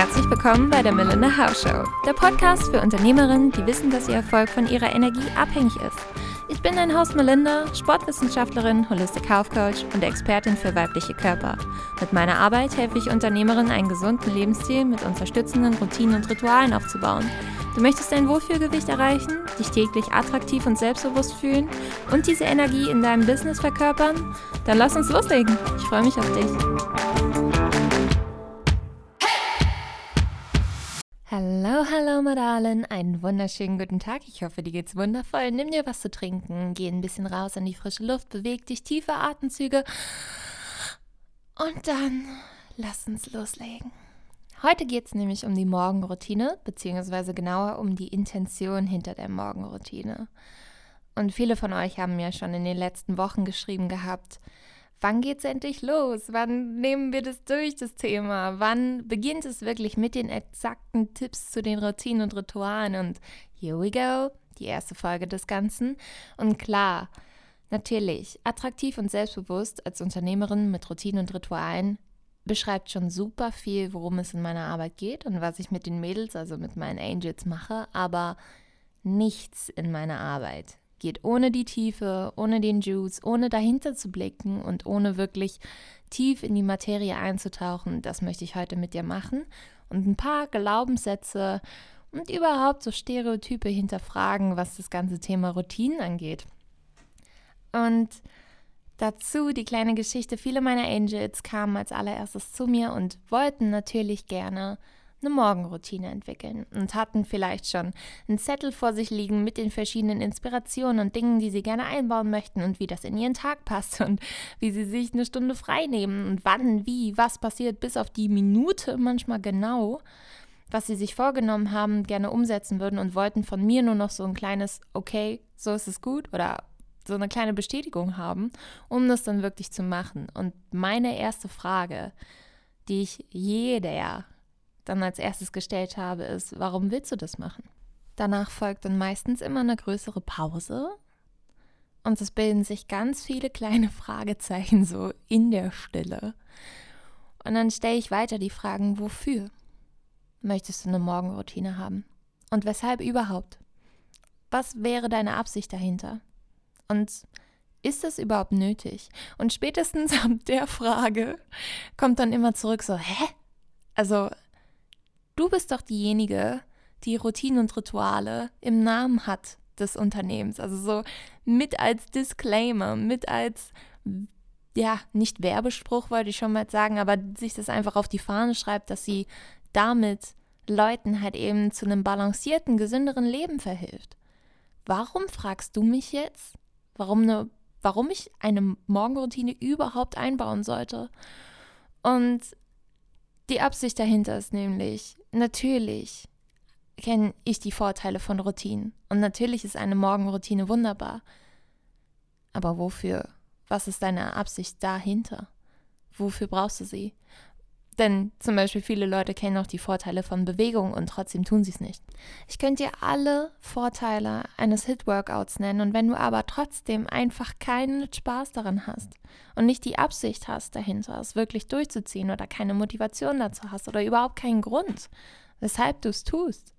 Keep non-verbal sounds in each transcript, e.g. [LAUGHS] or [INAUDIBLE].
Herzlich willkommen bei der Melinda House Show, der Podcast für Unternehmerinnen, die wissen, dass ihr Erfolg von ihrer Energie abhängig ist. Ich bin dein Host Melinda, Sportwissenschaftlerin, Holistic Health Coach und Expertin für weibliche Körper. Mit meiner Arbeit helfe ich Unternehmerinnen, einen gesunden Lebensstil mit unterstützenden Routinen und Ritualen aufzubauen. Du möchtest dein Wohlfühlgewicht erreichen, dich täglich attraktiv und selbstbewusst fühlen und diese Energie in deinem Business verkörpern? Dann lass uns loslegen. Ich freue mich auf dich. Hallo, hallo Madalen, einen wunderschönen guten Tag. Ich hoffe, dir geht's wundervoll. Nimm dir was zu trinken, geh ein bisschen raus an die frische Luft, beweg dich, tiefe Atemzüge und dann lass uns loslegen. Heute geht es nämlich um die Morgenroutine, beziehungsweise genauer um die Intention hinter der Morgenroutine. Und viele von euch haben mir schon in den letzten Wochen geschrieben gehabt, wann geht's endlich los? Wann nehmen wir das durch, das Thema? Wann beginnt es wirklich mit den exakten Tipps zu den Routinen und Ritualen? Und here we go, die erste Folge des Ganzen. Und klar, natürlich, attraktiv und selbstbewusst als Unternehmerin mit Routinen und Ritualen beschreibt schon super viel, worum es in meiner Arbeit geht und was ich mit den Mädels, also mit meinen Angels mache, aber nichts in meiner Arbeit geht ohne die Tiefe, ohne den Juice, ohne dahinter zu blicken und ohne wirklich tief in die Materie einzutauchen. Das möchte ich heute mit dir machen und ein paar Glaubenssätze und überhaupt so Stereotype hinterfragen, was das ganze Thema Routinen angeht. Und dazu die kleine Geschichte. Viele meiner Angels kamen als allererstes zu mir und wollten natürlich gerne eine Morgenroutine entwickeln und hatten vielleicht schon einen Zettel vor sich liegen mit den verschiedenen Inspirationen und Dingen, die sie gerne einbauen möchten und wie das in ihren Tag passt und wie sie sich eine Stunde frei nehmen und wann, wie, was passiert, bis auf die Minute manchmal genau, was sie sich vorgenommen haben, gerne umsetzen würden und wollten von mir nur noch so ein kleines Okay, so ist es gut oder so eine kleine Bestätigung haben, um das dann wirklich zu machen. Und meine erste Frage, die ich jeder dann als erstes gestellt habe, ist, warum willst du das machen? Danach folgt dann meistens immer eine größere Pause und es bilden sich ganz viele kleine [LAUGHS] Fragezeichen so in der Stille. Und dann stelle ich weiter die Fragen, wofür möchtest du eine Morgenroutine haben? Und weshalb überhaupt? Was wäre deine Absicht dahinter? Und ist das überhaupt nötig? Und spätestens [LAUGHS] ab der Frage kommt dann immer zurück so, hä? Also Du bist doch diejenige, die Routinen und Rituale im Namen hat des Unternehmens. Also so mit als Disclaimer, mit als, ja, nicht Werbespruch wollte ich schon mal sagen, aber sich das einfach auf die Fahne schreibt, dass sie damit Leuten halt eben zu einem balancierten, gesünderen Leben verhilft. Warum fragst du mich jetzt, warum, eine, warum ich eine Morgenroutine überhaupt einbauen sollte? Und die Absicht dahinter ist nämlich, natürlich kenne ich die Vorteile von Routinen und natürlich ist eine Morgenroutine wunderbar. Aber wofür? Was ist deine Absicht dahinter? Wofür brauchst du sie? Denn zum Beispiel viele Leute kennen auch die Vorteile von Bewegung und trotzdem tun sie es nicht. Ich könnte dir alle Vorteile eines Hit-Workouts nennen und wenn du aber trotzdem einfach keinen Spaß daran hast und nicht die Absicht hast dahinter, es wirklich durchzuziehen oder keine Motivation dazu hast oder überhaupt keinen Grund, weshalb du es tust,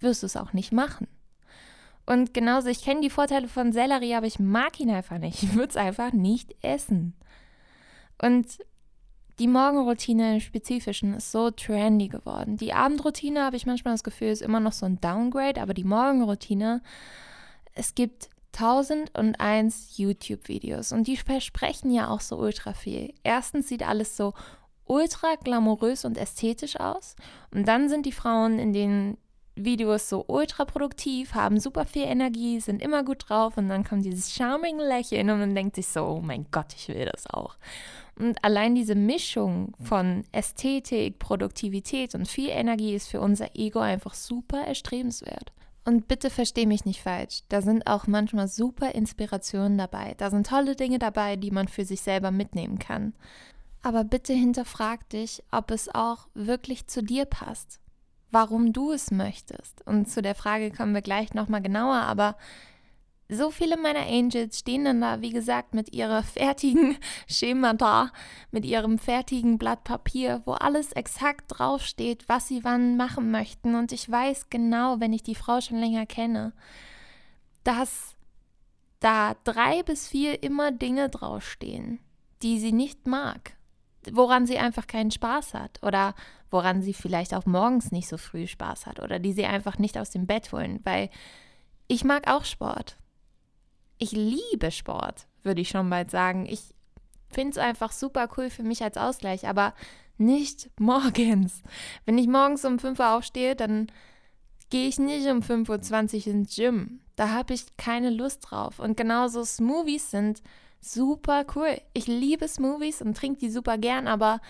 wirst du es auch nicht machen. Und genauso, ich kenne die Vorteile von Sellerie, aber ich mag ihn einfach nicht. Ich würde es einfach nicht essen. Und die Morgenroutine im Spezifischen ist so trendy geworden. Die Abendroutine, habe ich manchmal das Gefühl, ist immer noch so ein Downgrade, aber die Morgenroutine, es gibt 1001 YouTube-Videos und die versprechen ja auch so ultra viel. Erstens sieht alles so ultra glamourös und ästhetisch aus und dann sind die Frauen in den Videos so ultra produktiv, haben super viel Energie, sind immer gut drauf und dann kommt dieses charming Lächeln und man denkt sich so, oh mein Gott, ich will das auch. Und allein diese Mischung von Ästhetik, Produktivität und viel Energie ist für unser Ego einfach super erstrebenswert. Und bitte versteh mich nicht falsch, da sind auch manchmal super Inspirationen dabei. Da sind tolle Dinge dabei, die man für sich selber mitnehmen kann. Aber bitte hinterfrag dich, ob es auch wirklich zu dir passt. Warum du es möchtest. Und zu der Frage kommen wir gleich nochmal genauer, aber so viele meiner Angels stehen dann da, wie gesagt, mit ihrer fertigen [LAUGHS] Schemata, mit ihrem fertigen Blatt Papier, wo alles exakt draufsteht, was sie wann machen möchten. Und ich weiß genau, wenn ich die Frau schon länger kenne, dass da drei bis vier immer Dinge draufstehen, die sie nicht mag, woran sie einfach keinen Spaß hat oder woran sie vielleicht auch morgens nicht so früh Spaß hat oder die sie einfach nicht aus dem Bett holen, weil ich mag auch Sport ich liebe Sport, würde ich schon bald sagen. Ich finde es einfach super cool für mich als Ausgleich, aber nicht [LAUGHS] morgens. Wenn ich morgens um 5 Uhr aufstehe, dann gehe ich nicht um 5.20 Uhr ins Gym. Da habe ich keine Lust drauf. Und genauso Smoothies sind super cool. Ich liebe Smoothies und trinke die super gern, aber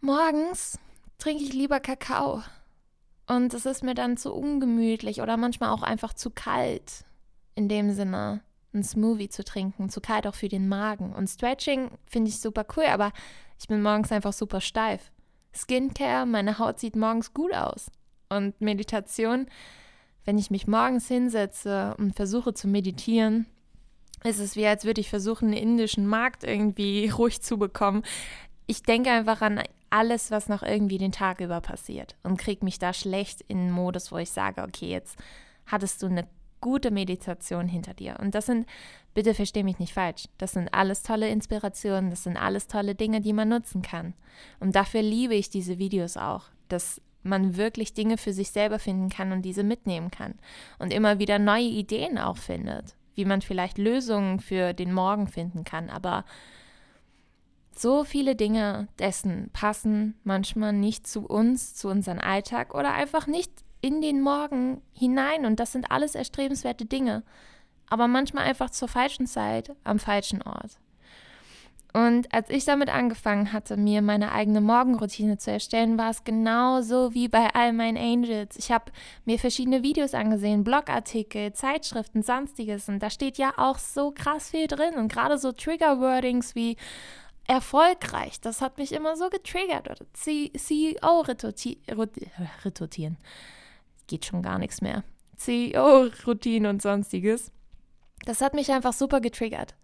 morgens trinke ich lieber Kakao. Und es ist mir dann zu ungemütlich oder manchmal auch einfach zu kalt in dem Sinne, ein Smoothie zu trinken, zu kalt auch für den Magen. Und Stretching finde ich super cool, aber ich bin morgens einfach super steif. Skincare, meine Haut sieht morgens gut aus. Und Meditation, wenn ich mich morgens hinsetze und versuche zu meditieren, ist es wie, als würde ich versuchen, den indischen Markt irgendwie [LAUGHS] ruhig zu bekommen. Ich denke einfach an alles, was noch irgendwie den Tag über passiert und kriege mich da schlecht in einen Modus, wo ich sage, okay, jetzt hattest du eine gute Meditation hinter dir. Und das sind, bitte versteh mich nicht falsch, das sind alles tolle Inspirationen, das sind alles tolle Dinge, die man nutzen kann. Und dafür liebe ich diese Videos auch, dass man wirklich Dinge für sich selber finden kann und diese mitnehmen kann. Und immer wieder neue Ideen auch findet, wie man vielleicht Lösungen für den Morgen finden kann. Aber so viele Dinge dessen passen manchmal nicht zu uns, zu unserem Alltag oder einfach nicht in den Morgen hinein und das sind alles erstrebenswerte Dinge, aber manchmal einfach zur falschen Zeit am falschen Ort. Und als ich damit angefangen hatte, mir meine eigene Morgenroutine zu erstellen, war es genauso wie bei all meinen Angels. Ich habe mir verschiedene Videos angesehen, Blogartikel, Zeitschriften, sonstiges. Und da steht ja auch so krass viel drin. Und gerade so Trigger-Wordings wie erfolgreich, das hat mich immer so getriggert. Oder CEO retortieren geht schon gar nichts mehr. CEO-Routine und sonstiges. Das hat mich einfach super getriggert.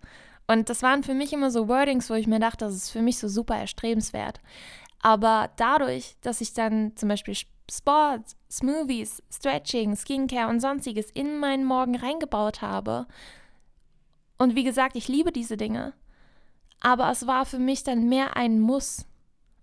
Und das waren für mich immer so Wordings, wo ich mir dachte, das ist für mich so super erstrebenswert. Aber dadurch, dass ich dann zum Beispiel Sport, Smoothies, Stretching, Skincare und sonstiges in meinen Morgen reingebaut habe, und wie gesagt, ich liebe diese Dinge, aber es war für mich dann mehr ein Muss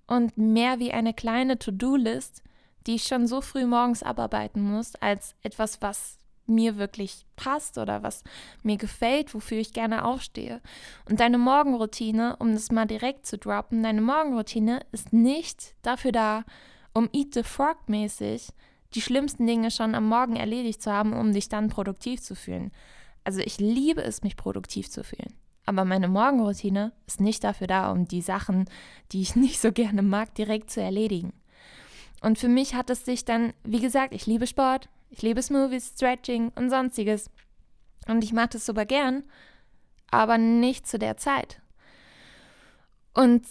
und mehr wie eine kleine To-Do-List, die ich schon so früh morgens abarbeiten muss, als etwas, was mir wirklich passt oder was mir gefällt, wofür ich gerne aufstehe. Und deine Morgenroutine, um das mal direkt zu droppen, deine Morgenroutine ist nicht dafür da, um Eat the Frog mäßig die schlimmsten Dinge schon am Morgen erledigt zu haben, um dich dann produktiv zu fühlen. Also ich liebe es, mich produktiv zu fühlen. Aber meine Morgenroutine ist nicht dafür da, um die Sachen, die ich [LAUGHS] nicht so gerne mag, direkt zu erledigen. Und für mich hat es sich dann, wie gesagt, ich liebe Sport, ich liebe Smoothies, Stretching und sonstiges. Und ich mache das super gern, aber nicht zu der Zeit. Und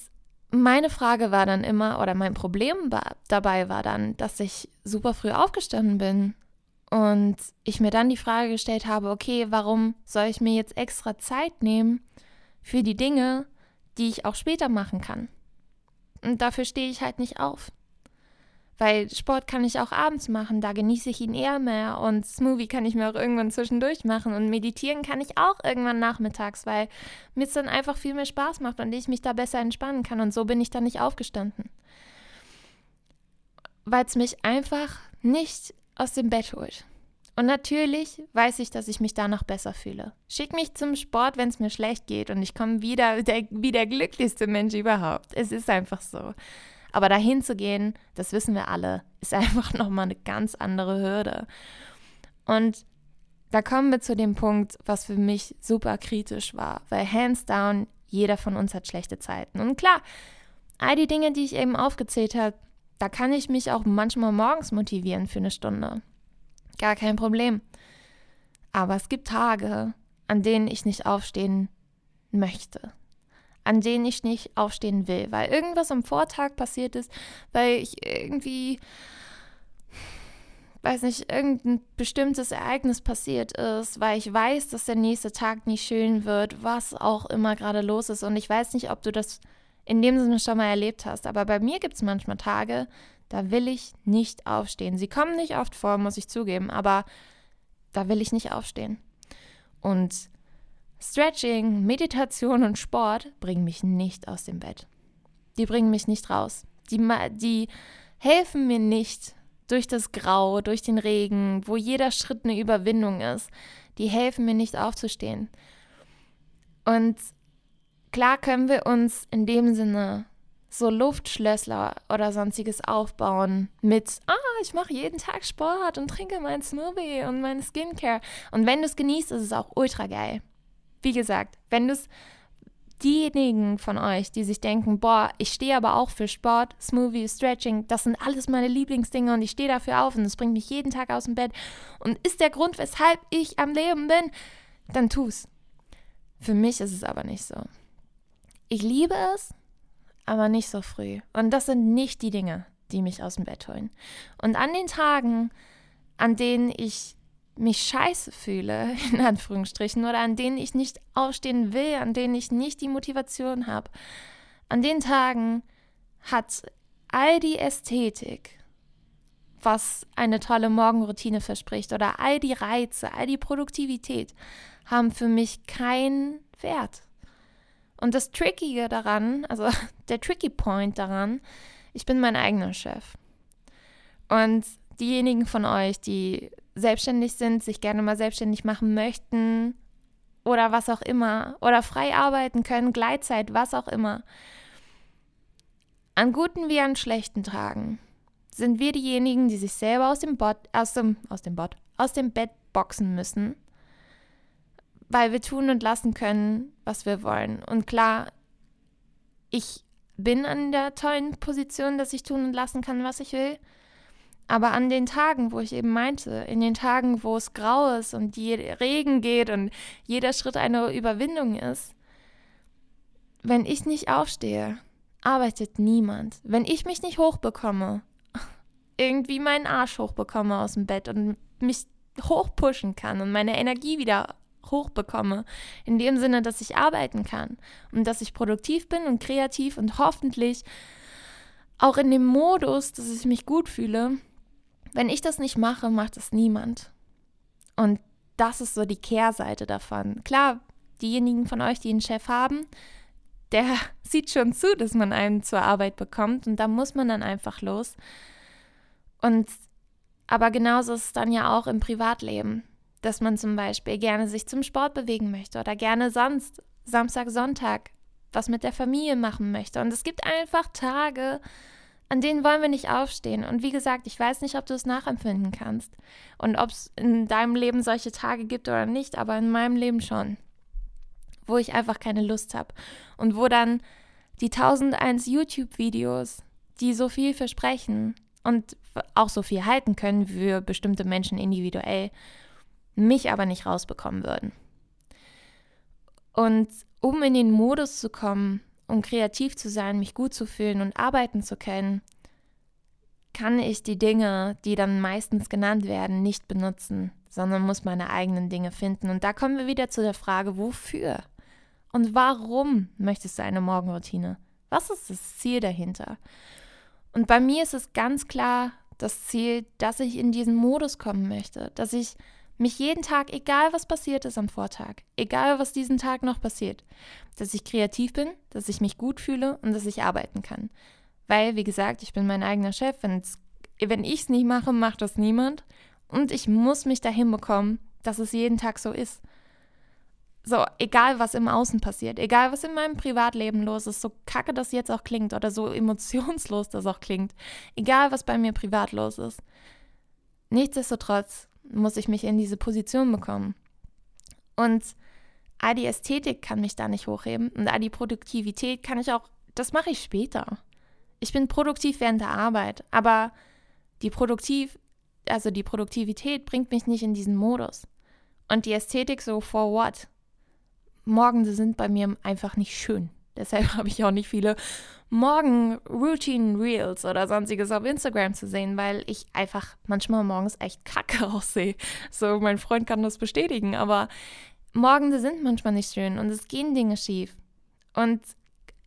meine Frage war dann immer, oder mein Problem war, dabei war dann, dass ich super früh aufgestanden bin und ich mir dann die Frage gestellt habe, okay, warum soll ich mir jetzt extra Zeit nehmen für die Dinge, die ich auch später machen kann? Und dafür stehe ich halt nicht auf. Weil Sport kann ich auch abends machen, da genieße ich ihn eher mehr. Und Smoothie kann ich mir auch irgendwann zwischendurch machen. Und meditieren kann ich auch irgendwann nachmittags, weil mir es dann einfach viel mehr Spaß macht und ich mich da besser entspannen kann. Und so bin ich dann nicht aufgestanden. Weil es mich einfach nicht aus dem Bett holt. Und natürlich weiß ich, dass ich mich danach besser fühle. Schick mich zum Sport, wenn es mir schlecht geht und ich komme wieder der, wie der glücklichste Mensch überhaupt. Es ist einfach so. Aber dahin zu gehen, das wissen wir alle, ist [LAUGHS] einfach nochmal eine ganz andere Hürde. Und da kommen wir zu dem Punkt, was für mich super kritisch war, weil hands down, jeder von uns hat schlechte Zeiten. Und klar, all die Dinge, die ich eben aufgezählt habe, da kann ich mich auch manchmal morgens motivieren für eine Stunde. Gar kein Problem. Aber es gibt Tage, an denen ich nicht aufstehen möchte an denen ich nicht aufstehen will, weil irgendwas am Vortag passiert ist, weil ich irgendwie weiß nicht, irgendein bestimmtes Ereignis passiert ist, weil ich weiß, dass der nächste Tag nicht schön wird, was auch immer gerade los ist. Und ich weiß nicht, ob du das in dem Sinne schon mal erlebt hast, aber bei mir gibt es manchmal Tage, da will ich nicht aufstehen. Sie kommen nicht oft vor, muss ich zugeben, aber da will ich nicht aufstehen. Und Stretching, Meditation und Sport bringen mich nicht aus dem Bett. Die bringen mich nicht raus. Die, die helfen mir nicht durch das Grau, durch den Regen, wo jeder Schritt eine Überwindung ist. Die helfen mir nicht aufzustehen. Und klar können wir uns in dem Sinne so Luftschlösser oder sonstiges aufbauen mit, ah, ich mache jeden Tag Sport und trinke mein Smoothie und meine Skincare. Und wenn du es genießt, ist es auch ultra geil. Wie gesagt, wenn du es, diejenigen von euch, die sich denken, boah, ich stehe aber auch für Sport, Smoothie, Stretching, das sind alles meine Lieblingsdinge und ich stehe dafür auf und es bringt mich jeden Tag aus dem Bett und ist der Grund, weshalb ich am Leben bin, dann tu's. Für mich ist es aber nicht so. Ich liebe es, aber nicht so früh. Und das sind nicht die Dinge, die mich aus dem Bett holen. Und an den Tagen, an denen ich mich scheiße fühle, [LAUGHS] in Anführungsstrichen, oder an denen ich nicht aufstehen will, an denen ich nicht die Motivation habe, an den Tagen hat all die Ästhetik, was eine tolle Morgenroutine verspricht, oder all die Reize, all die Produktivität, haben für mich keinen Wert. Und das Trickige daran, also [LAUGHS] der Tricky Point daran, ich bin mein eigener Chef. Und diejenigen von euch, die selbstständig sind, sich gerne mal selbstständig machen möchten oder was auch immer oder frei arbeiten können, Gleitzeit, was auch immer. An guten wie an schlechten Tagen sind wir diejenigen, die sich selber aus dem Bot, aus dem, aus dem Bot, aus dem Bett boxen müssen, weil wir tun und lassen können, was wir wollen. Und klar, ich bin an der tollen Position, dass ich tun und lassen kann, was ich will. Aber an den Tagen, wo ich eben meinte, in den Tagen, wo es grau ist und die Regen geht und jeder Schritt eine Überwindung ist, wenn ich nicht aufstehe, arbeitet niemand. Wenn ich mich nicht hochbekomme, [LAUGHS] irgendwie meinen Arsch hochbekomme aus dem Bett und mich hochpushen kann und meine Energie wieder hochbekomme, in dem Sinne, dass ich arbeiten kann und dass ich produktiv bin und kreativ und hoffentlich auch in dem Modus, dass ich mich gut fühle, wenn ich das nicht mache, macht es niemand. Und das ist so die Kehrseite davon. Klar, diejenigen von euch, die einen Chef haben, der [LAUGHS] sieht schon zu, dass man einen zur Arbeit bekommt und da muss man dann einfach los. Und aber genauso ist es dann ja auch im Privatleben, dass man zum Beispiel gerne sich zum Sport bewegen möchte oder gerne sonst Samstag, Sonntag was mit der Familie machen möchte. Und es gibt einfach Tage, an denen wollen wir nicht aufstehen. Und wie gesagt, ich weiß nicht, ob du es nachempfinden kannst und ob es in deinem Leben solche Tage gibt oder nicht, aber in meinem Leben schon, wo ich einfach keine Lust habe und wo dann die 1001 YouTube-Videos, die so viel versprechen und auch so viel halten können für bestimmte Menschen individuell, mich aber nicht rausbekommen würden. Und um in den Modus zu kommen, um kreativ zu sein, mich gut zu fühlen und arbeiten zu können, kann ich die Dinge, die dann meistens genannt werden, nicht benutzen, sondern muss meine eigenen Dinge finden. Und da kommen wir wieder zu der Frage, wofür? Und warum möchtest du eine Morgenroutine? Was ist das Ziel dahinter? Und bei mir ist es ganz klar das Ziel, dass ich in diesen Modus kommen möchte, dass ich mich jeden Tag, egal was passiert ist am Vortag, egal was diesen Tag noch passiert, dass ich kreativ bin, dass ich mich gut fühle und dass ich arbeiten kann. Weil, wie gesagt, ich bin mein eigener Chef. Wenn's, wenn ich es nicht mache, macht das niemand. Und ich muss mich dahin bekommen, dass es jeden Tag so ist. So, egal was im Außen passiert, egal was in meinem Privatleben los ist, so kacke das jetzt auch klingt oder so [LAUGHS] emotionslos das auch klingt, egal was bei mir privat los ist. Nichtsdestotrotz muss ich mich in diese Position bekommen. Und all die Ästhetik kann mich da nicht hochheben und all die Produktivität kann ich auch, das mache ich später. Ich bin produktiv während der Arbeit, aber die Produktiv, also die Produktivität bringt mich nicht in diesen Modus. Und die Ästhetik so for what? Morgen sind bei mir einfach nicht schön. Deshalb [LAUGHS] habe ich auch nicht viele Morgen-Routine-Reels oder sonstiges auf Instagram zu sehen, weil ich einfach manchmal morgens echt kacke [LAUGHS] aussehe. So, mein Freund kann das bestätigen, aber Morgende sind manchmal nicht schön und es gehen Dinge schief. Und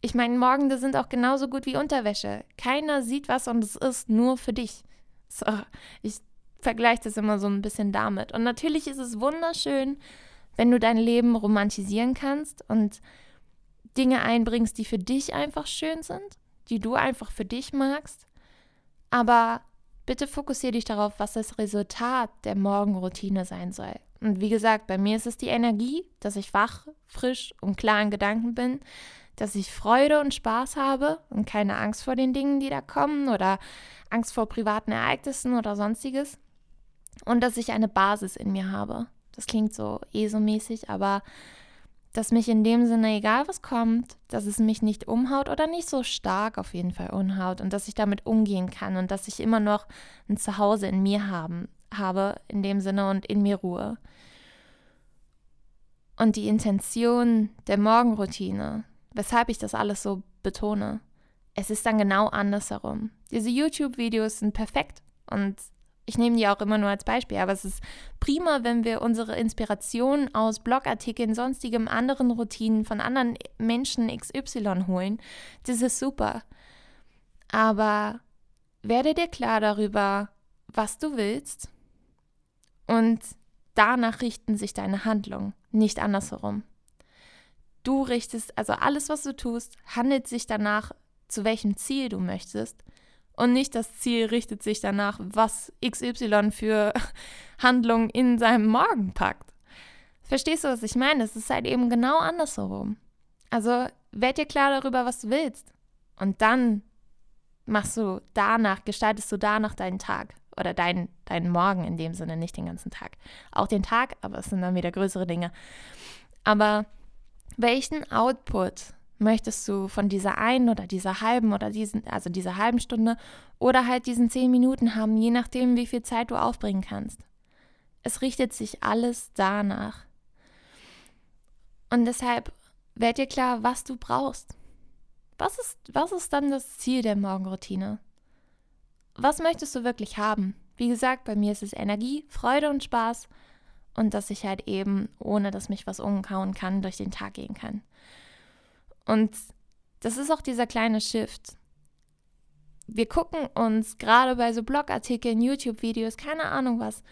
ich meine, Morgende sind auch genauso gut wie Unterwäsche. Keiner sieht was und es ist nur für dich. So, ich vergleiche das immer so ein bisschen damit. Und natürlich ist es wunderschön, wenn du dein Leben romantisieren kannst und Dinge einbringst, die für dich einfach schön sind, die du einfach für dich magst. Aber bitte fokussiere dich darauf, was das Resultat der Morgenroutine sein soll. Und wie gesagt, bei mir ist es die Energie, dass ich wach, frisch und klar in Gedanken bin, dass ich Freude und Spaß habe und keine Angst vor den Dingen, die da kommen oder Angst vor privaten Ereignissen oder sonstiges. Und dass ich eine Basis in mir habe. Das klingt so ESO-mäßig, aber dass mich in dem Sinne, egal was kommt, dass es mich nicht umhaut oder nicht so stark auf jeden Fall umhaut und dass ich damit umgehen kann und dass ich immer noch ein Zuhause in mir haben, habe, in dem Sinne und in mir Ruhe. Und die Intention der Morgenroutine, weshalb ich das alles so betone, es ist dann genau andersherum. Diese YouTube-Videos sind perfekt und ich nehme die auch immer nur als Beispiel, aber es ist prima, wenn wir unsere Inspiration aus Blogartikeln, sonstigem anderen Routinen von anderen Menschen XY holen. Das ist super. Aber werde dir klar darüber, was du willst und danach richten sich deine Handlungen, nicht andersherum. Du richtest, also alles, was du tust, handelt sich danach, zu welchem Ziel du möchtest und nicht das Ziel richtet sich danach, was XY für [LAUGHS] Handlungen in seinem Morgen packt. Verstehst du, was ich meine? Es ist halt eben genau andersherum. Also werd dir klar darüber, was du willst. Und dann machst du danach, gestaltest du danach deinen Tag oder deinen, deinen Morgen in dem Sinne, nicht den ganzen Tag. Auch den Tag, aber es sind dann wieder größere Dinge. Aber welchen Output möchtest du von dieser einen oder dieser halben oder diesen, also dieser halben Stunde oder halt diesen zehn Minuten haben, je nachdem, wie viel Zeit du aufbringen kannst. Es richtet sich alles danach. Und deshalb werd dir klar, was du brauchst. Was ist, was ist dann das Ziel der Morgenroutine? Was möchtest du wirklich haben? Wie gesagt, bei mir ist es Energie, Freude und Spaß und dass ich halt eben, ohne dass mich was umkauen kann, durch den Tag gehen kann. Und das ist auch dieser kleine Shift. Wir gucken uns gerade bei so Blogartikeln, YouTube-Videos, keine Ahnung was,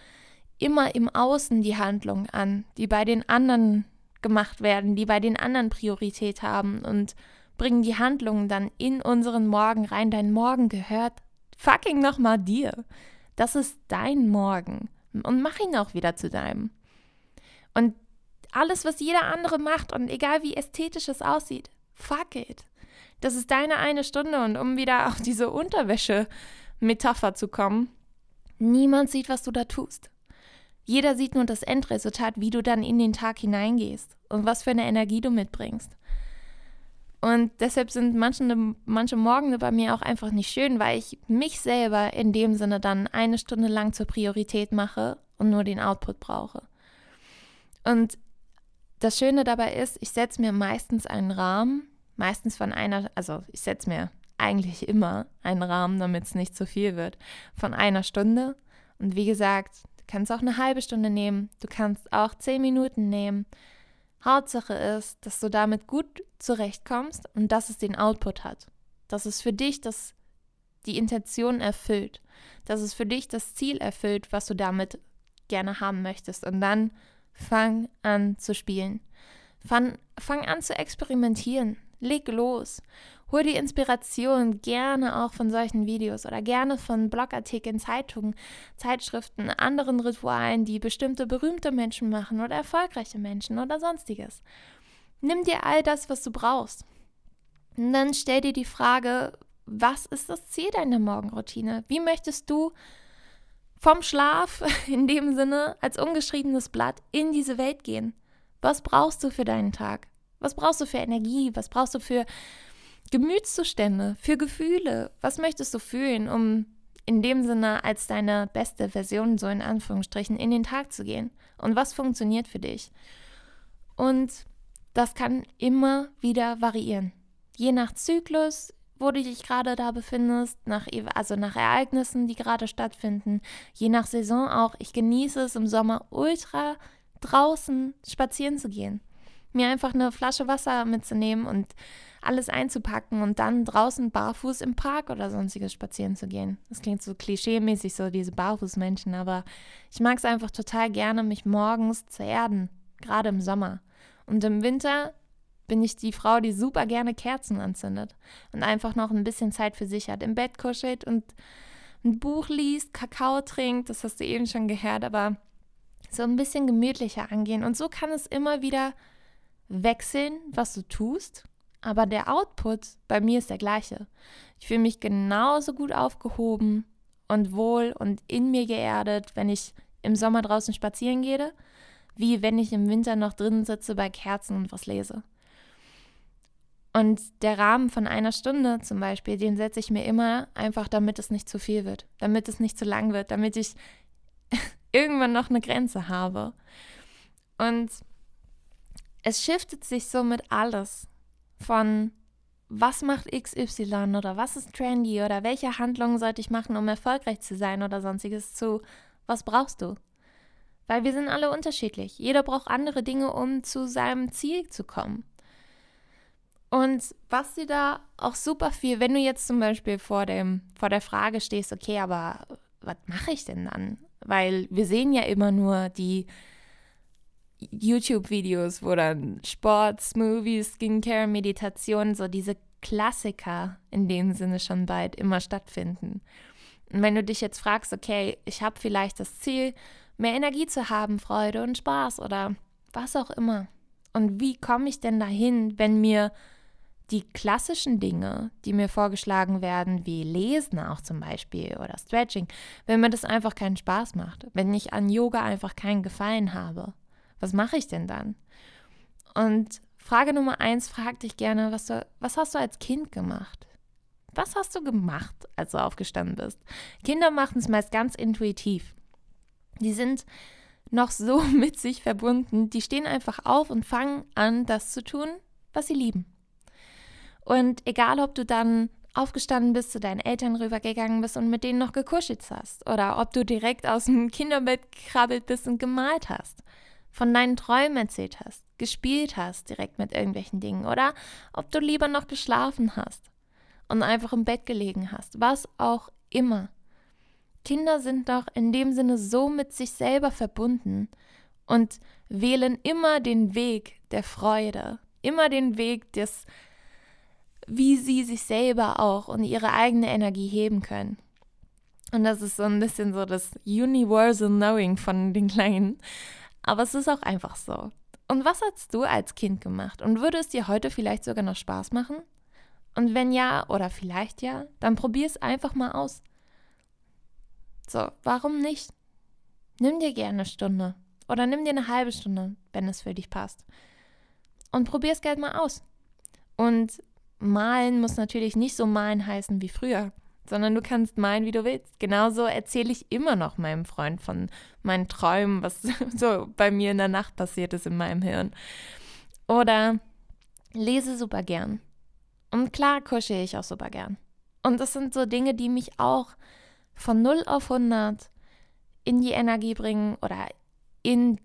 immer im Außen die Handlung an, die bei den anderen gemacht werden, die bei den anderen Priorität haben und bringen die Handlungen dann in unseren Morgen rein. Dein Morgen gehört fucking nochmal dir. Das ist dein Morgen. Und mach ihn auch wieder zu deinem. Und alles, was jeder andere macht und egal wie ästhetisch es aussieht, fuck it. Das ist deine eine Stunde und um wieder auf diese Unterwäsche-Metapher zu kommen, niemand sieht, was du da tust. Jeder sieht nur das Endresultat, wie du dann in den Tag hineingehst und was für eine Energie du mitbringst. Und deshalb sind manche, manche Morgen bei mir auch einfach nicht schön, weil ich mich selber in dem Sinne dann eine Stunde lang zur Priorität mache und nur den Output brauche. Und das Schöne dabei ist, ich setze mir meistens einen Rahmen, meistens von einer, also ich setze mir eigentlich immer einen Rahmen, damit es nicht zu viel wird, von einer Stunde. Und wie gesagt, du kannst auch eine halbe Stunde nehmen, du kannst auch zehn Minuten nehmen. Hauptsache ist, dass du damit gut zurechtkommst und dass es den Output hat. Dass es für dich das, die Intention erfüllt. Dass es für dich das Ziel erfüllt, was du damit gerne haben möchtest. Und dann Fang an zu spielen. Fang, fang an zu experimentieren. Leg los. Hol die Inspiration gerne auch von solchen Videos oder gerne von Blogartikeln, Zeitungen, Zeitschriften, anderen Ritualen, die bestimmte berühmte Menschen machen oder erfolgreiche Menschen oder sonstiges. Nimm dir all das, was du brauchst. Und dann stell dir die Frage, was ist das Ziel deiner Morgenroutine? Wie möchtest du vom Schlaf [LAUGHS] in dem Sinne als ungeschriebenes Blatt in diese Welt gehen. Was brauchst du für deinen Tag? Was brauchst du für Energie? Was brauchst du für Gemütszustände, für Gefühle? Was möchtest du fühlen, um in dem Sinne als deine beste Version, so in Anführungsstrichen, in den Tag zu gehen? Und was funktioniert für dich? Und das kann immer wieder variieren. je nach Zyklus, wo du dich gerade da befindest, nach, also nach Ereignissen, die gerade stattfinden, je nach Saison auch. Ich genieße es im Sommer ultra draußen spazieren zu gehen. Mir einfach eine Flasche Wasser mitzunehmen und alles einzupacken und dann draußen barfuß im Park oder sonstiges spazieren zu gehen. Das klingt so klischeemäßig, so diese Barfußmenschen, aber ich mag es einfach total gerne, mich morgens zu erden, gerade im Sommer. Und im Winter bin ich die Frau, die super gerne Kerzen anzündet und einfach noch ein bisschen Zeit für sich hat, im Bett kuschelt und ein Buch liest, Kakao trinkt, das hast du eben schon gehört, aber so ein bisschen gemütlicher angehen. Und so kann es immer wieder wechseln, was du tust, aber der Output bei mir ist der gleiche. Ich fühle mich genauso gut aufgehoben und wohl und in mir geerdet, wenn ich im Sommer draußen spazieren gehe, wie wenn ich im Winter noch drinnen sitze bei Kerzen und was lese. Und der Rahmen von einer Stunde zum Beispiel, den setze ich mir immer einfach, damit es nicht zu viel wird, damit es nicht zu lang wird, damit ich [LAUGHS] irgendwann noch eine Grenze habe. Und es shiftet sich somit alles von was macht XY oder was ist trendy oder welche Handlungen sollte ich machen, um erfolgreich zu sein oder sonstiges zu was brauchst du? Weil wir sind alle unterschiedlich. Jeder braucht andere Dinge, um zu seinem Ziel zu kommen. Und was dir da auch super viel, wenn du jetzt zum Beispiel vor, dem, vor der Frage stehst, okay, aber was mache ich denn dann? Weil wir sehen ja immer nur die YouTube-Videos, wo dann Sport, Movies, Skincare, Meditation, so diese Klassiker in dem Sinne schon bald immer stattfinden. Und wenn du dich jetzt fragst, okay, ich habe vielleicht das Ziel, mehr Energie zu haben, Freude und Spaß oder was auch immer. Und wie komme ich denn dahin, wenn mir die klassischen Dinge, die mir vorgeschlagen werden, wie Lesen auch zum Beispiel oder Stretching, wenn mir das einfach keinen Spaß macht, wenn ich an Yoga einfach keinen Gefallen habe, was mache ich denn dann? Und Frage Nummer eins frag dich gerne, was, du, was hast du als Kind gemacht? Was hast du gemacht, als du aufgestanden bist? Kinder machen es meist ganz intuitiv. Die sind noch so [LAUGHS] mit sich verbunden, die stehen einfach auf und fangen an, das zu tun, was sie lieben. Und egal, ob du dann aufgestanden bist, zu deinen Eltern rübergegangen bist und mit denen noch gekuschelt hast oder ob du direkt aus dem [LAUGHS] Kinderbett gekrabbelt bist und gemalt hast, von deinen Träumen erzählt hast, gespielt hast direkt mit irgendwelchen Dingen oder ob du lieber noch geschlafen hast und einfach im Bett gelegen hast, was auch immer. Kinder sind doch in dem Sinne so mit sich selber verbunden und wählen immer den Weg der Freude, immer den Weg des wie sie sich selber auch und ihre eigene Energie heben können. Und das ist so ein bisschen so das Universal Knowing von den Kleinen. Aber es ist auch einfach so. Und was hast du als Kind gemacht? Und würde es dir heute vielleicht sogar noch Spaß machen? Und wenn ja oder vielleicht ja, dann probier es einfach mal aus. So, warum nicht? Nimm dir gerne eine Stunde oder nimm dir eine halbe Stunde, wenn es für dich passt. Und probier es gerne mal aus. Und malen muss natürlich nicht so malen heißen wie früher, sondern du kannst malen, wie du willst. Genauso erzähle ich immer noch meinem Freund von meinen Träumen, was [LAUGHS] so bei mir in der Nacht passiert ist in meinem Hirn. Oder lese super gern. Und klar kuschel ich auch super gern. Und das sind so Dinge, die mich auch von 0 auf 100 in die Energie bringen oder in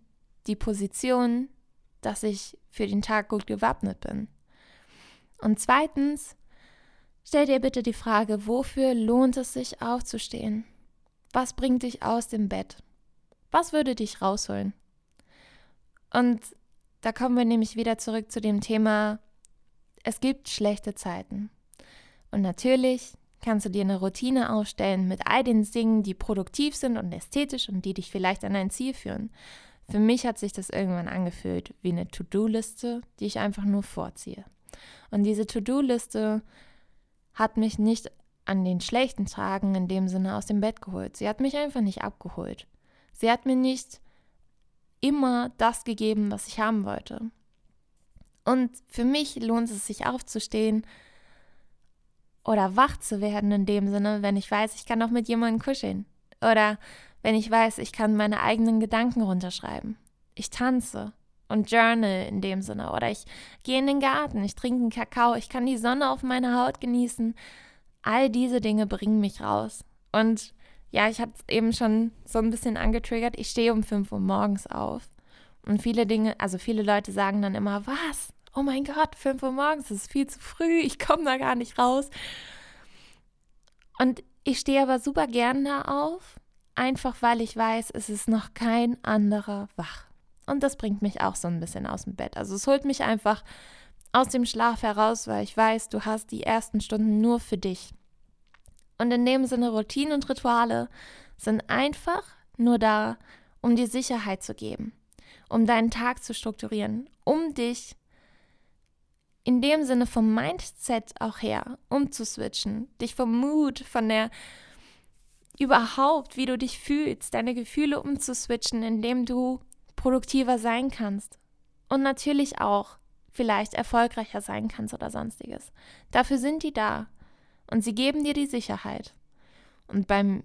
die Position, dass ich für den Tag gut gewappnet bin. Und zweitens, stell dir bitte die Frage, wofür lohnt es sich aufzustehen? Was bringt dich aus dem Bett? Was würde dich rausholen? Und da kommen wir nämlich wieder zurück zu dem Thema, es gibt schlechte Zeiten. Und natürlich kannst du dir eine Routine aufstellen mit all den Dingen, die produktiv sind und ästhetisch und die dich vielleicht an dein Ziel führen. Für mich hat sich das irgendwann angefühlt wie eine To-Do-Liste, die ich einfach nur vorziehe. Und diese To-Do-Liste hat mich nicht an den schlechten Tagen in dem Sinne aus dem Bett geholt. Sie hat mich einfach nicht abgeholt. Sie hat mir nicht immer das gegeben, was ich haben wollte. Und für mich lohnt es sich aufzustehen oder wach zu werden in dem Sinne, wenn ich weiß, ich kann auch mit jemandem kuscheln. Oder wenn ich weiß, ich kann meine eigenen Gedanken runterschreiben. Ich tanze und journal in dem Sinne. Oder ich gehe in den Garten, ich trinke einen Kakao, ich kann die Sonne auf meiner Haut genießen. All diese Dinge bringen mich raus. Und ja, ich habe es eben schon so ein bisschen angetriggert. Ich stehe um 5 Uhr morgens auf. Und viele Dinge, also viele Leute sagen dann immer, was? Oh mein Gott, 5 Uhr morgens, das ist viel zu früh, ich komme da gar nicht raus. Und ich stehe aber super gern da auf, einfach weil ich weiß, es ist noch kein anderer wach. Und das bringt mich auch so ein bisschen aus dem Bett. Also es holt mich einfach aus dem Schlaf heraus, weil ich weiß, du hast die ersten Stunden nur für dich. Und in dem Sinne, Routinen und Rituale sind einfach nur da, um dir Sicherheit zu geben, um deinen Tag zu strukturieren, um dich in dem Sinne vom Mindset auch her umzuswitchen, dich vom Mood, von der überhaupt, wie du dich fühlst, deine Gefühle umzuswitchen, indem du produktiver sein kannst. Und natürlich auch vielleicht erfolgreicher sein kannst oder sonstiges. Dafür sind die da. Und sie geben dir die Sicherheit. Und beim,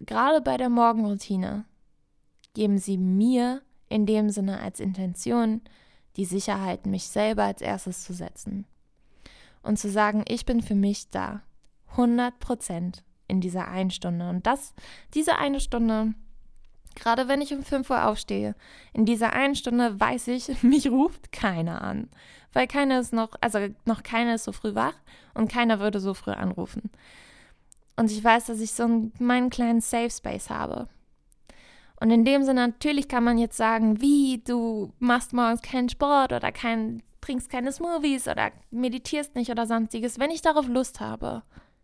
gerade bei der Morgenroutine, geben sie mir in dem Sinne als Intention die Sicherheit, mich selber als erstes zu setzen. Und zu sagen, ich bin für mich da. 100 Prozent in dieser einen Stunde. Und das, diese eine Stunde, gerade wenn ich um 5 Uhr aufstehe, in dieser einen Stunde weiß ich, [LAUGHS] mich ruft keiner an. Weil keiner ist noch, also noch keiner ist so früh wach und keiner würde so früh anrufen. Und ich weiß, dass ich so einen, meinen kleinen Safe Space habe. Und in dem Sinne, natürlich kann man jetzt sagen, wie, du machst morgens keinen Sport oder kein, trinkst keine Smoothies oder meditierst nicht oder sonstiges, wenn ich darauf Lust habe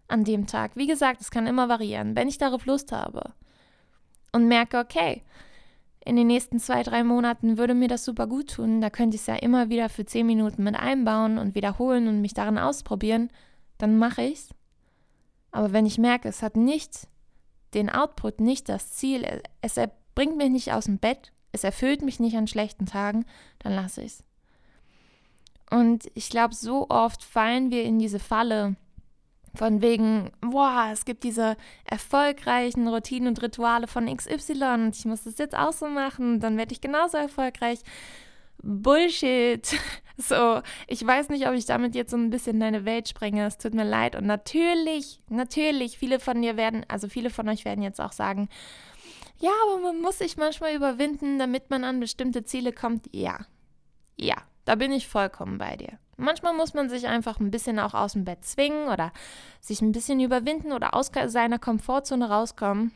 an dem Tag. Wie gesagt, es kann immer variieren. Wenn ich darauf Lust habe und merke, okay, in den nächsten zwei, drei Monaten würde mir das super gut tun, da könnte ich es ja immer wieder für zehn Minuten mit einbauen und wiederholen und mich darin ausprobieren, dann mache ich es. Aber wenn ich merke, es hat nicht den Output, nicht das Ziel, es bringt mich nicht aus dem Bett, es erfüllt mich nicht an schlechten Tagen, dann lasse ich es. Und ich glaube, so oft fallen wir in diese Falle, von wegen, boah, es gibt diese erfolgreichen Routinen und Rituale von XY und ich muss das jetzt auch so machen, dann werde ich genauso erfolgreich. Bullshit. [LAUGHS] So, ich weiß nicht, ob ich damit jetzt so ein bisschen deine Welt sprenge. Es tut mir leid. Und natürlich, natürlich, viele von dir werden, also viele von euch werden jetzt auch sagen, ja, aber man muss sich manchmal überwinden, damit man an bestimmte Ziele kommt. Ja, ja, da bin ich vollkommen bei dir. Manchmal muss man sich einfach ein bisschen auch aus dem Bett zwingen oder sich ein bisschen überwinden oder aus seiner Komfortzone rauskommen.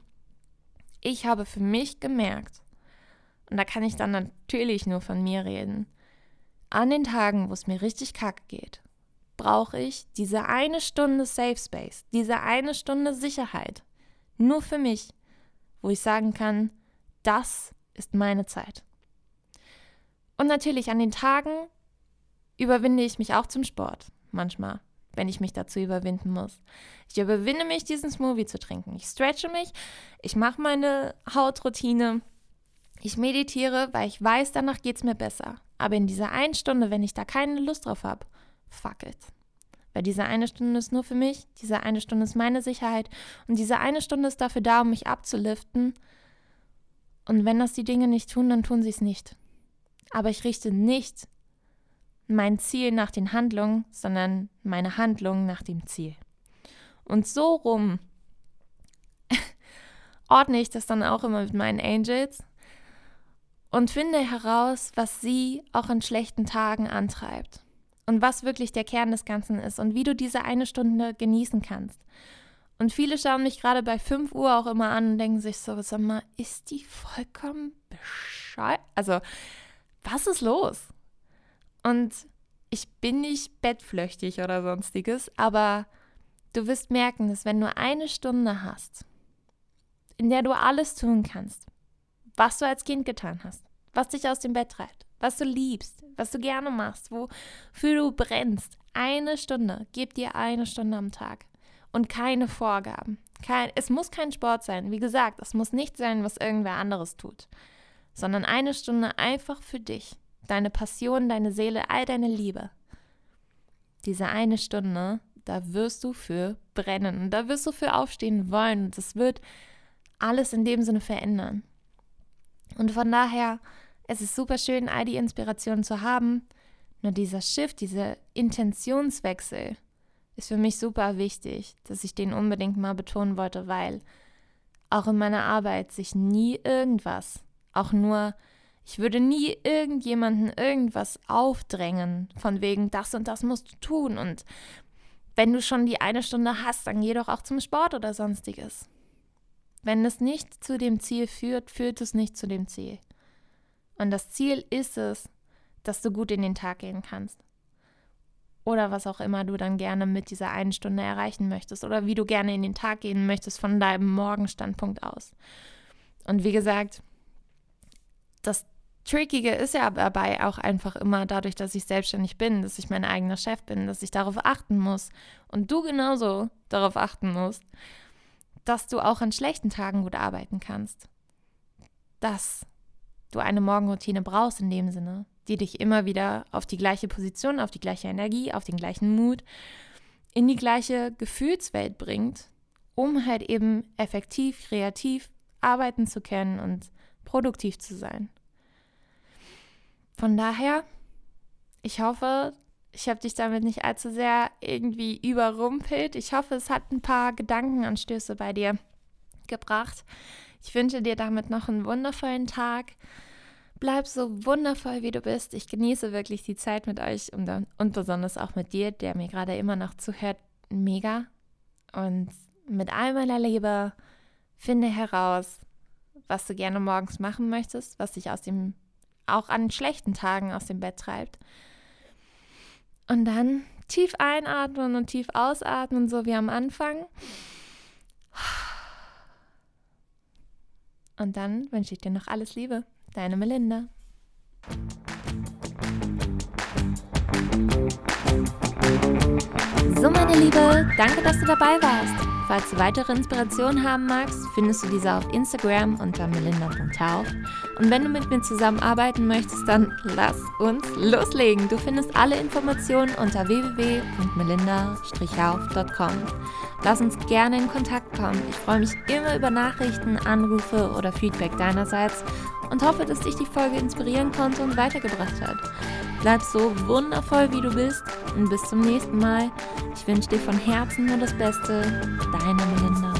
Ich habe für mich gemerkt, und da kann ich dann natürlich nur von mir reden, an den Tagen, wo es mir richtig kacke geht, brauche ich diese eine Stunde Safe Space, diese eine Stunde Sicherheit. Nur für mich, wo ich sagen kann, das ist meine Zeit. Und natürlich an den Tagen, überwinde ich mich auch zum Sport. Manchmal, wenn ich mich dazu überwinden muss. Ich überwinde mich, diesen Smoothie zu trinken. Ich stretche mich, ich mache meine Hautroutine, ich meditiere, weil ich weiß, danach geht es mir besser. Aber in dieser einen Stunde, wenn ich da keine Lust drauf habe, fuck it. Weil diese eine Stunde ist nur für mich, diese eine Stunde ist meine Sicherheit und diese eine Stunde ist dafür da, um mich abzuliften. Und wenn das die Dinge nicht tun, dann tun sie es nicht. Aber ich richte nicht mein Ziel nach den Handlungen, sondern meine Handlungen nach dem Ziel. Und so rum [LAUGHS] ordne ich das dann auch immer mit meinen Angels und finde heraus, was sie auch in schlechten Tagen antreibt und was wirklich der Kern des Ganzen ist und wie du diese eine Stunde genießen kannst. Und viele schauen mich gerade bei 5 Uhr auch immer an und denken sich so, sag mal, ist die vollkommen bescheuert? Also, was ist los? Und ich bin nicht bettflüchtig oder sonstiges, aber du wirst merken, dass wenn du eine Stunde hast, in der du alles tun kannst, was du als Kind getan hast, was dich aus dem Bett treibt, was du liebst, was du gerne machst, wofür du brennst, eine Stunde, gib dir eine Stunde am Tag und keine Vorgaben. Kein, es muss kein Sport sein. Wie gesagt, es muss nicht sein, was irgendwer anderes tut, sondern eine Stunde einfach für dich deine Passion, deine Seele, all deine Liebe. Diese eine Stunde, da wirst du für brennen und da wirst du für aufstehen wollen und das wird alles in dem Sinne verändern. Und von daher Es ist super schön, all die Inspirationen zu haben. Nur dieser Shift, dieser Intentionswechsel ist für mich super wichtig, dass ich den unbedingt mal betonen wollte, weil auch in meiner Arbeit sich nie irgendwas, auch nur, ich würde nie irgendjemanden irgendwas aufdrängen, von wegen, das und das musst du tun. Und wenn du schon die eine Stunde hast, dann geh doch auch zum Sport oder sonstiges. Wenn es nicht zu dem Ziel führt, führt es nicht zu dem Ziel. Und das Ziel ist es, dass du gut in den Tag gehen kannst. Oder was auch immer du dann gerne mit dieser einen Stunde erreichen möchtest. Oder wie du gerne in den Tag gehen möchtest von deinem Morgenstandpunkt aus. Und wie gesagt, das Trickige ist ja dabei auch einfach immer dadurch, dass ich selbstständig bin, dass ich mein eigener Chef bin, dass ich darauf achten muss und du genauso darauf achten musst, dass du auch an schlechten Tagen gut arbeiten kannst. Dass du eine Morgenroutine brauchst in dem Sinne, die dich immer wieder auf die gleiche Position, auf die gleiche Energie, auf den gleichen Mut, in die gleiche Gefühlswelt bringt, um halt eben effektiv, kreativ arbeiten zu können und produktiv zu sein. Von daher, ich hoffe, ich habe dich damit nicht allzu sehr irgendwie überrumpelt. Ich hoffe, es hat ein paar Gedankenanstöße bei dir gebracht. Ich wünsche dir damit noch einen wundervollen Tag. Bleib so wundervoll, wie du bist. Ich genieße wirklich die Zeit mit euch und, und besonders auch mit dir, der mir gerade immer noch zuhört. Mega. Und mit all meiner Liebe finde heraus, was du gerne morgens machen möchtest, was dich aus dem, auch an schlechten Tagen aus dem Bett treibt. Und dann tief einatmen und tief ausatmen, so wie am Anfang. Und dann wünsche ich dir noch alles Liebe. Deine Melinda. So, meine Liebe, danke, dass du dabei warst. Falls du weitere Inspirationen haben magst, findest du diese auf Instagram unter melinda.tauf. Und wenn du mit mir zusammenarbeiten möchtest, dann lass uns loslegen. Du findest alle Informationen unter www.melinda-hauf.com. Lass uns gerne in Kontakt kommen. Ich freue mich immer über Nachrichten, Anrufe oder Feedback deinerseits und hoffe, dass dich die Folge inspirieren konnte und weitergebracht hat. Bleib so wundervoll, wie du bist und bis zum nächsten Mal. Ich wünsche dir von Herzen nur das Beste. Deine Melinda.